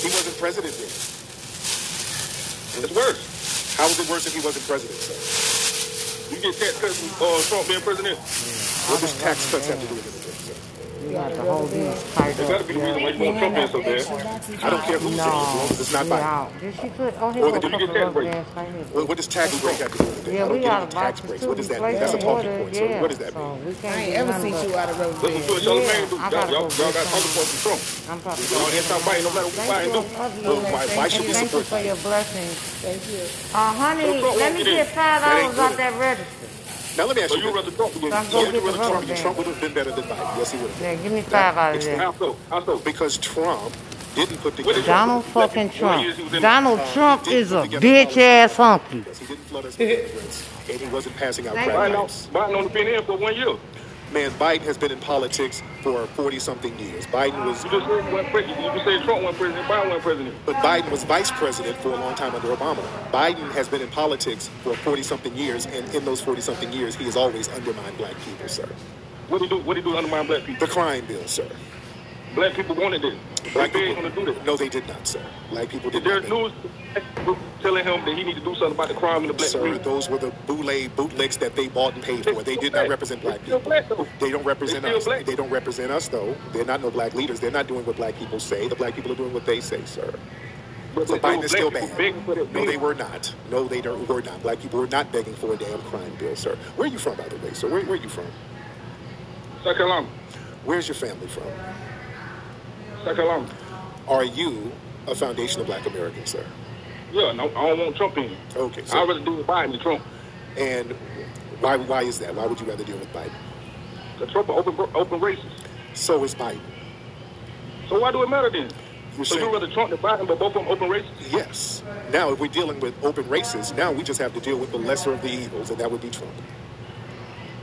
He wasn't president then. It's worse. How was it worse if he wasn't president? You get tax cuts from uh, Trump being president. What does tax cuts have to do with anything? Sir? You got to hold these tight There up. got to be a reason why you want Trump in so bad. I don't care who's No, saying it, as long as it's not get Biden. out. Did she put? Oh, Or here did go you a get couple tax of breaks? gas right here. What, what does tax break have to do with anything? Yeah, I don't we get got any a tax box breaks. of What does that two mean? That's a places talking ordered, point. So yeah. what does that So mean? we I can't ain't get ever none seen but- you out of road Listen to what bed. Charlamagne do. Y'all, gotta y'all, y'all get got some. other folks from Trump. I'm about to Y'all go get ain't stop some. fighting no matter what Thank Biden you. do. You. Well, why- why should we Thank you support for your blessings. Thank you. Uh, honey, So Trump let won't me get in. get five That ain't dollars out good. that register. Now let me ask So you. you this. rather Trump again? I'm Yeah, you the rather rubber Trump. Trump would have been better than Biden. Yes, he would have. Yeah, give me five out of there. How so? How so? Because Trump didn't put What together. Donald Trump- fucking One year he was Trump. Donald Uh, Trump is a bitch ass hunky. Yes, he didn't flood us with immigrants, and he wasn't passing out crack Biden, on- pipes. Biden only been in for one year. Man, Biden has been in politics for 40 something years. Biden was, You just one president. You said Trump wasn't president. Biden wasn't president. but Biden was vice president for a long time under Obama. Biden has been in politics for 40 something years, and in those 40 something years, he has always undermined black people, sir. What he do? What he do to undermine black people? The crime bill, sir. Black people wanted this. Black they people, ain't gonna do this. no, they did not, sir. Black people did There's not. news telling him that he need to do something about the crime in the black Sir, community. those were the bootleg bootlegs that they bought and paid for. They did not represent black people. black. They don't represent us. black. They don't represent us, though. They're not no black leaders. They're not doing what black people say. The black people are doing what they say, sir. But So Biden is still bad. No, they were not. No, they don't, were not. Black people were not begging for a damn crime bill, sir. Where are you from, by the way, sir? Where, where are you from? South Carolina. Where's your family from? South Carolina. Are you a foundation of black Americans, sir? Yeah, no, I don't want Trump in. Okay, I'd rather deal with Biden than Trump. and why, why is that? Why would you rather deal with Biden? Because Trump are open, open racist. So is Biden. So why do it matter then? You're so saying- you rather Trump than Biden, but both of them open racist? Yes. Now, if we're dealing with open races, now we just have to deal with the lesser of the evils, and that would be Trump.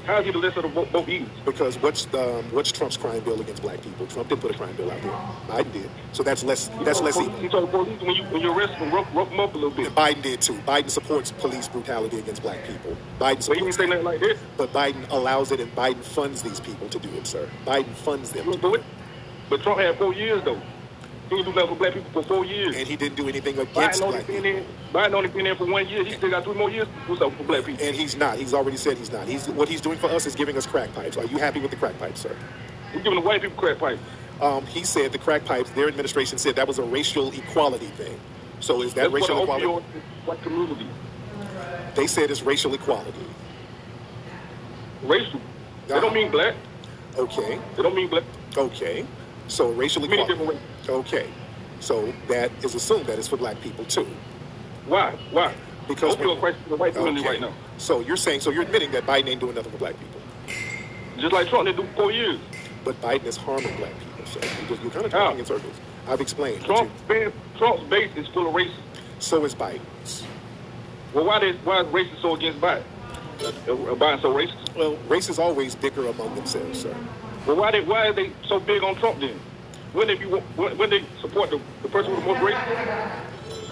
How is he the lesser of both, evils? Because what's um, what's Trump's crime bill against black people? Trump didn't put a crime bill out there. Biden did. So that's less that's less evil. He told police when you when you arrest them, rough, rough them up a little bit. And Biden did too. Biden supports police brutality against black people. Biden But he didn't say nothing like this. but Biden allows it and Biden funds these people to do it, sir. Biden funds them. He do it. But Trump had four years though. He didn't do nothing for black people for four years. And he didn't do anything against Biden black people. in. Biden only been in for one year. He still got three more years to do something for black people. And he's not. He's already said he's not. He's what he's doing for us is giving us crack pipes. Are you happy with the crack pipes, sir? He's giving the white people crack pipes. Um, he said the crack pipes. Their administration said that was a racial equality thing. So is that That's racial the equality? white community. They said it's racial equality. Racial. They don't mean black. Okay. They don't mean black. Okay. So racial Many equality. Okay. So that is assumed that it's for black people too. Why? Why? Because crisis in the white community Okay. right now. So you're saying so you're admitting that Biden ain't doing nothing for black people. Just like Trump did do four years. But Biden is harming black people, so you just, you're kind of How? talking in circles. I've explained. but Trump, base- Trump's base is full of racists. so is Biden's. Well, why, they, why is racists so against Biden? Uh, uh, Biden so racist? Well, races always bicker among themselves, sir. Well, why they why are they so big on Trump then? When they be when, when they support the, the person with the most race,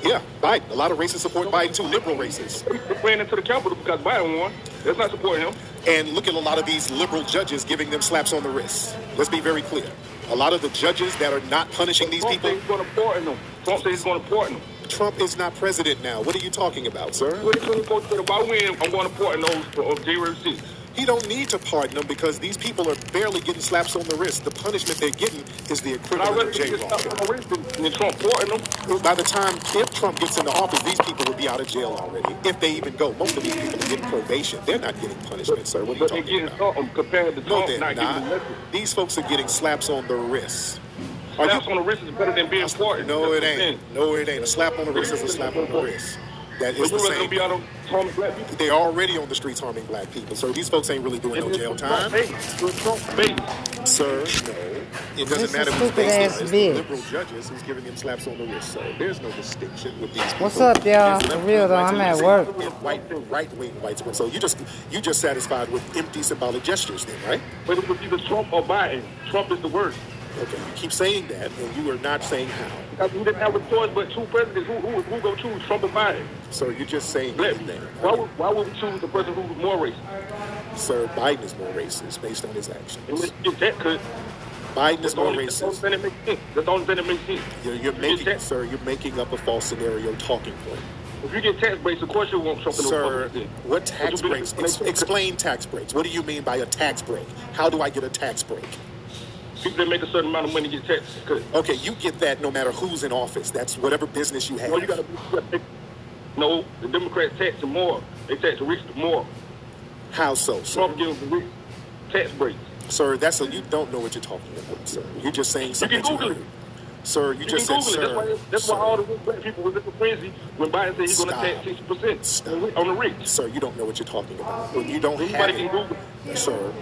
Yeah, Biden. A lot of races support Biden too, liberal races. they ran into the Capitol because Biden won. That's not supporting him. And look at a lot of these liberal judges giving them slaps on the wrist. Let's be very clear. A lot of the judges that are not punishing these Trump people, said he's going to pardon them. Trump said he's going to pardon them. Trump is not president now. What are you talking about, sir? 2024 said if I win, I'm going to pardon those for, of 6th. He don't need to pardon them because these people are barely getting slaps on the wrist. The punishment they're getting is the equivalent of jail. on the wrist than, than Trump pardon them. By the time if Trump gets into office, these people will be out of jail already. If they even go, most of these people are getting probation. They're not getting punishment, sir. What are you they're talking getting about? something compared to No, Trump they're not getting not. These folks are getting slaps on the wrist. Are Slaps on the wrist is better than being pardoned. No, it what I'm saying. ain't. No, it ain't. A slap on the wrist is a slap on the wrist. That But is you the same. be out of harming black people. They're already on the streets harming black people. So these folks ain't really doing no jail time. base. It's Trump base. Sir, no. It doesn't This matter is who's stupid based on. It's the liberal judges who's giving them slaps on the wrist. So there's no distinction with these people. What's up, y'all? For real, though, I'm at work. White, right-wing whites. So you just you just satisfied with empty symbolic gestures, then, right? But it was either Trump or Biden. Trump is the worst. Okay, you keep saying that, and you are not saying how. Because we didn't have a choice but two presidents. Who who who go choose Trump or Biden? So you're just saying anything. Why would, why would we choose the person who was more racist? Sir, Biden is more racist based on his actions. if that could, Biden is more only, that's the only racist. thing that makes sense. That's the only thing that makes sense. You're, you're you making, sir, you're making up a false scenario talking point. If you get tax breaks, of course you want Trump in Sir, what tax breaks? Ex- explain tax breaks. What do you mean by a tax break? How do I get a tax break? People that make a certain amount of money get tax cut. Okay, you get that no matter who's in office. That's whatever business you have. Well, you gotta, you no, the Democrats tax them more. They tax the rich more. How so, sir? Trump gives the rich tax breaks. Sir, that's a, you don't know what you're talking about, sir. You're just saying something can you Google heard. Sir, you, You just said, sir. That's why, that's sir, why all the rich black people in the frenzy when Biden said he's going to tax sixty percent Stop. on the rich. Sir, you don't know what you're talking about. When you don't have Anybody can Google. sir,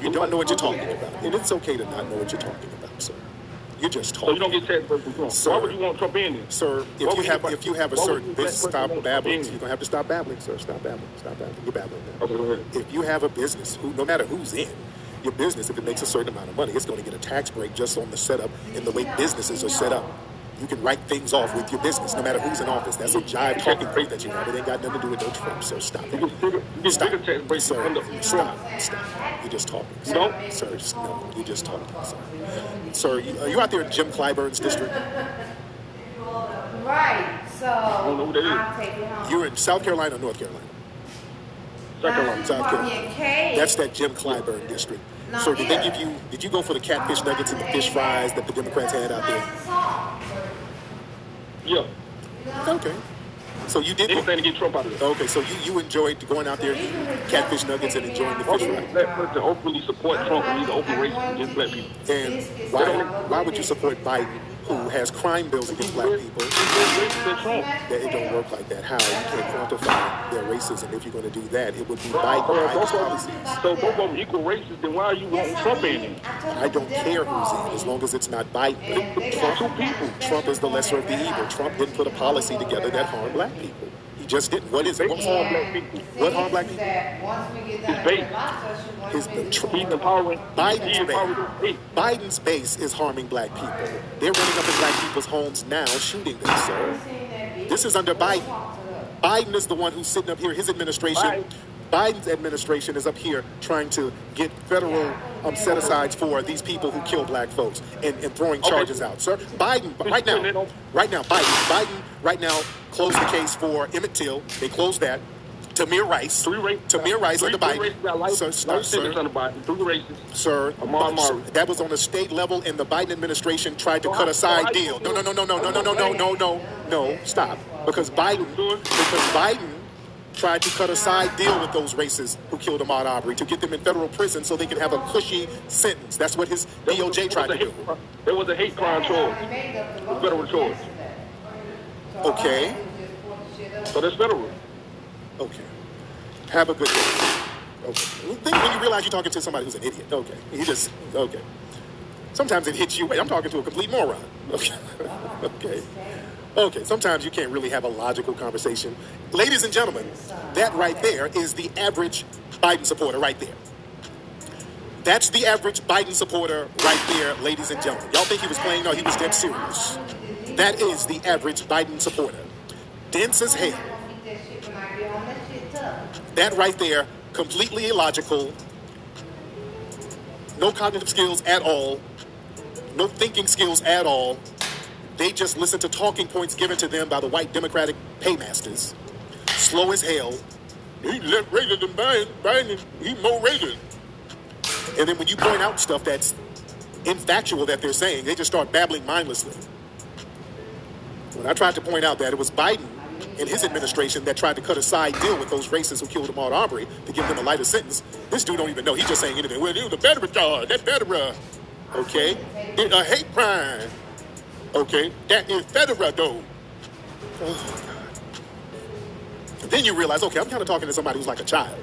you don't know what you're talking about. And it's okay to not know what you're talking about, sir. You're just talking. So you don't get tax breaks from Trump. Sir. Why would you want Trump in there? Sir, if you would have if you have a certain you business, stop babbling. You're gonna have to stop babbling, sir. Stop babbling. Stop babbling. You're babbling now. Okay. If you have a business, who no matter who's in your business, if it makes a certain amount of money, it's going to get a tax break just on the setup and the way businesses are set up. You can write things off with your business, no matter who's in office. That's a jive talking point that you have. It ain't got nothing to do with no Trump, so stop it. get bigger, you get Stop. bigger tax breaks Sir, under stop. Stop. You're just talking. You don't? Sir, just, no, you're just talking, sir. Sir, you, are you out there in Jim Clyburn's district? Right. So don't know who that is. I'll take it home. You're in South Carolina or North Carolina? South Carolina. South Bought me a Carolina. That's that Jim Clyburn district. No, so did they give you? Did you go for the catfish nuggets and the fish fries that the Democrats had out there? Yeah. Okay. So you did. Anything to get Trump out of there. Okay, so you, you enjoyed going out there eating catfish nuggets and enjoying the fish would a fries. black person openly support Trump and he's an open racist against black people? And why why would you support Biden, who has crime bills against black people? He's more racist than Trump. That it don't work like that. How you can't quantify their racism. If you're going to do that, it would be Biden, So Biden's policies. so both of them equal racist, then why are you wanting Trump in? I don't care who's in, as long as it's not Biden. Trump, Two people. Trump is the lesser of the evil. Trump didn't put a policy together that harmed black people. He just didn't. What is it? What was Harm harm? black people. What harm black people? That once we get down His to base. the lot session, once His we tr- He's empowering. Biden's base. Biden's base is harming black people. They're running up in black people's homes now, shooting them, sir. This is under Biden. Biden is the one who's sitting up here. His administration, Biden. Biden's administration is up here trying to get federal um, set asides for these people who kill black folks and, and throwing Okay. charges out. Sir, Biden, right now, right now, Biden, Biden, right now, closed the case for Emmett Till. They closed that. Tamir Rice. Three races. Tamir Rice three, under three Biden. races life, Sir, stop, sir. Three races. Sir, that was on the state level, and the Biden administration tried to So cut how- a side so deal. No, no, no, no, no, no, no, no, no, no, no, no. Stop, because Biden, because Biden tried to cut a side deal with those racists who killed Ahmaud Arbery to get them in federal prison so they can have a cushy sentence. That's what his There was a- DOJ tried to a do. hate- There was a hate crime charge. A federal charge. Okay, So that's federal. Okay. Have a good day. Okay. Think when you realize you're talking to somebody who's an idiot. Okay, you just okay. Sometimes it hits you. Wait, I'm talking to a complete moron. <laughs> Okay. okay. Okay. Sometimes you can't really have a logical conversation. Ladies and gentlemen, that right there is the average Biden supporter right there. That's the average Biden supporter right there, ladies and gentlemen. Y'all think he was playing? No, he was dead serious. That is the average Biden supporter. Dense as hell. That right there, completely illogical. No cognitive skills at all. No thinking skills at all. They just listen to talking points given to them by the white Democratic paymasters. Slow as hell. He less racist than Biden. Biden, he more racist. And then when you point out stuff that's infactual that they're saying, they just start babbling mindlessly. When I tried to point out that it was Biden and his administration that tried to cut a side deal with those racists who killed Ahmaud Arbery to give them a lighter sentence, this dude don't even know. He's just saying anything. Well, it was a federal charge. That's federal. Okay? It's a hate crime. Okay? That is federal, though. Oh, God. Then you realize, okay, I'm kind of talking to somebody who's like a child.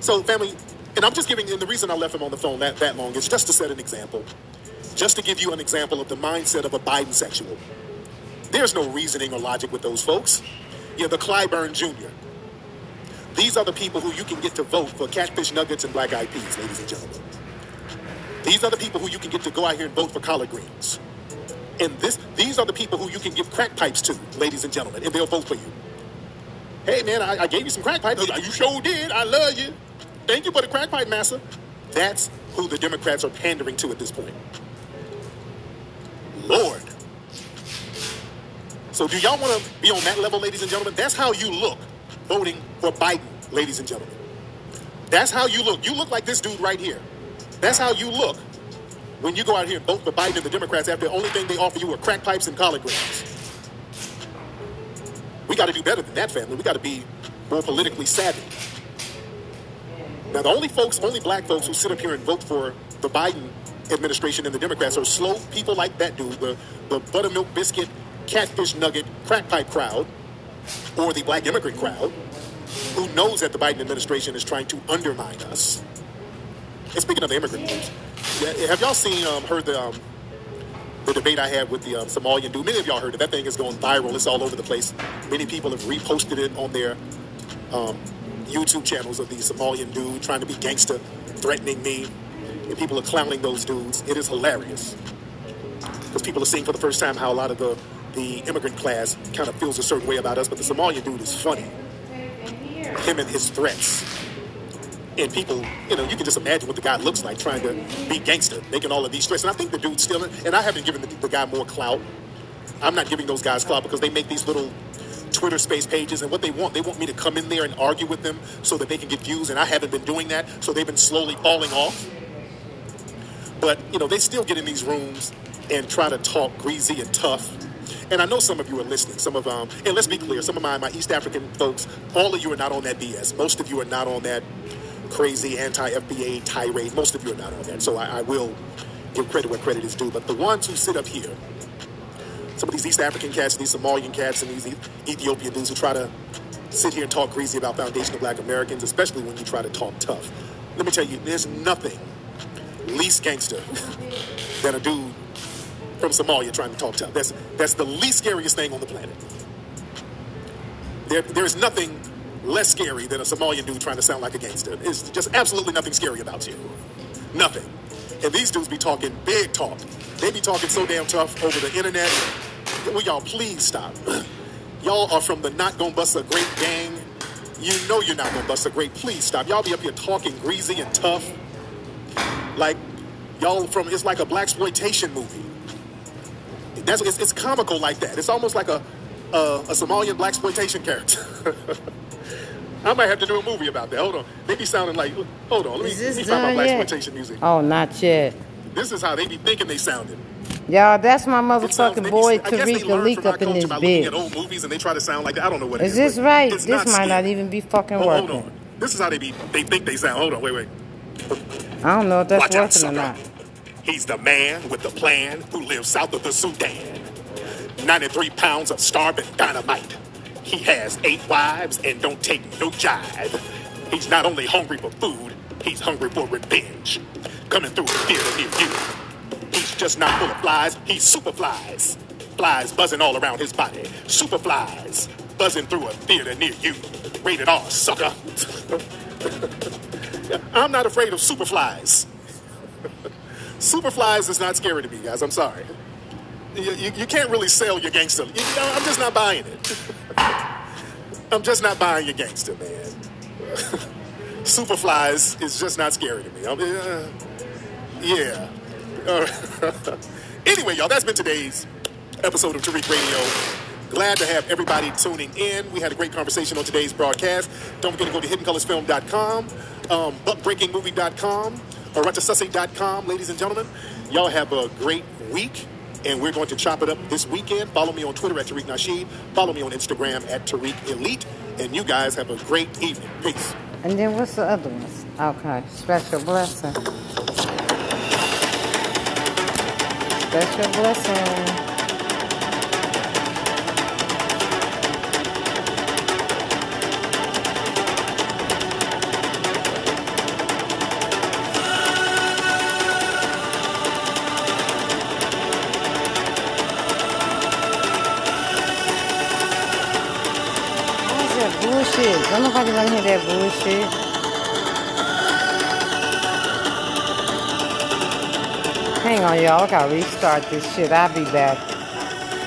So, family, and I'm just giving, and the reason I left him on the phone that, that long is just to set an example. Just to give you an example of the mindset of a Biden sexual. There's no reasoning or logic with those folks. Yeah, the Clyburn Jr. These are the people who you can get to vote for catfish nuggets and black eyed peas, ladies and gentlemen. These are the people who you can get to go out here and vote for collard greens. And this, these are the people who you can give crack pipes to, ladies and gentlemen, and they'll vote for you. Hey man, I, I gave you some crack pipes. Oh, you sure did. I love you. Thank you for the crack pipe, massa. That's who the Democrats are pandering to at this point. So do y'all want to be on that level, ladies and gentlemen? That's how you look voting for Biden, ladies and gentlemen. That's how you look. You look like this dude right here. That's how you look when you go out here and vote for Biden and the Democrats after the only thing they offer you are crack pipes and collard greens. We got to do better than that, family. We got to be more politically savvy. Now, the only folks, only black folks who sit up here and vote for the Biden administration and the Democrats are slow people like that dude, the, the buttermilk biscuit, catfish nugget, crack pipe crowd, or the black immigrant crowd, who knows that the Biden administration is trying to undermine us. And speaking of the immigrant yeah, have y'all seen, um, heard the, um, the debate I had with the um, Somalian dude? Many of y'all heard it. That thing is going viral. It's all over the place. Many people have reposted it on their um, YouTube channels of the Somalian dude trying to be gangster, threatening me, and people are clowning those dudes. It is hilarious because people are seeing for the first time how a lot of the the immigrant class kind of feels a certain way about us. But the Somalian dude is funny. Him and his threats. And people, you know, you can just imagine what the guy looks like trying to be gangster, making all of these threats. And I think the dude's still, and I haven't given the, the guy more clout. I'm not giving those guys clout because they make these little Twitter space pages, and what they want, they want me to come in there and argue with them so that they can get views, and I haven't been doing that, so they've been slowly falling off. But, you know, they still get in these rooms and try to talk greasy and tough. And I know some of you are listening. Some of um, and let's be clear, some of my my East African folks, all of you are not on that BS. Most of you are not on that crazy anti-FBA tirade. Most of you are not on that. So I, I will give credit where credit is due. But the ones who sit up here, some of these East African cats, these Somalian cats, and these Ethiopian dudes who try to sit here and talk greasy about foundational black Americans, especially when you try to talk tough. Let me tell you, there's nothing least gangster than a dude from Somalia trying to talk tough. That's that's the least scariest thing on the planet. There, there's nothing less scary than a Somalian dude trying to sound like a gangster. It's just absolutely nothing scary about you. Nothing. And these dudes be talking big talk. They be talking so damn tough over the internet. Will y'all please stop? <clears throat> Y'all are from the Not Gonna Bust a Great gang. You know you're not gonna bust a great. Please stop. Y'all be up here talking greasy and tough. Like y'all from it's like a black exploitation movie. That's it's, it's comical like that. It's almost like a a, a Somalian black exploitation character. <laughs> I might have to do a movie about that. Hold on. They be sounding like hold on, let me, let me find my black exploitation music. Oh, not yet. This is how they be thinking they sounded. Y'all, that's my It sounds- they motherfucking boy I guess they Tariq Leak our up in culture this by looking at bitch. old movies and they try to sound like that. I don't know what it Is is, this right? This not might not even be fucking Oh, hold on. This is how they be. They think they sound. Hold on. Wait, wait. I don't know if that's Watch out, working or not. He's the man with the plan who lives south of the Sudan. 93 pounds of starving dynamite. He has eight wives and don't take no jive. He's not only hungry for food, he's hungry for revenge. Coming through a theater near you. He's just not full of flies, he's super flies. Flies buzzing all around his body. Super flies buzzing through a theater near you. Rated R, sucker. <laughs> I'm not afraid of super flies. <laughs> Superflies is not scary to me, guys. I'm sorry. You, you, you can't really sell your gangster. You I'm just not buying it. <laughs> I'm just not buying your gangster, man. <laughs> Superflies is just not scary to me. I'm, uh, yeah. Right. <laughs> anyway, y'all, that's been today's episode of Tariq Radio. Glad to have everybody tuning in. We had a great conversation on today's broadcast. Don't forget to go to hiddencolorsfilm.com, um, buckbreakingmovie.com, or ratchasussi.com, ladies and gentlemen. Y'all have a great week, and we're going to chop it up this weekend. Follow me on Twitter at Tariq Nasheed. Follow me on Instagram at Tariq Elite. And you guys have a great evening. Peace. And then what's the other ones? Okay, special blessing. Special blessing. Nobody want to hear that bullshit. Hang on, y'all. I gotta restart this shit. I'll be back.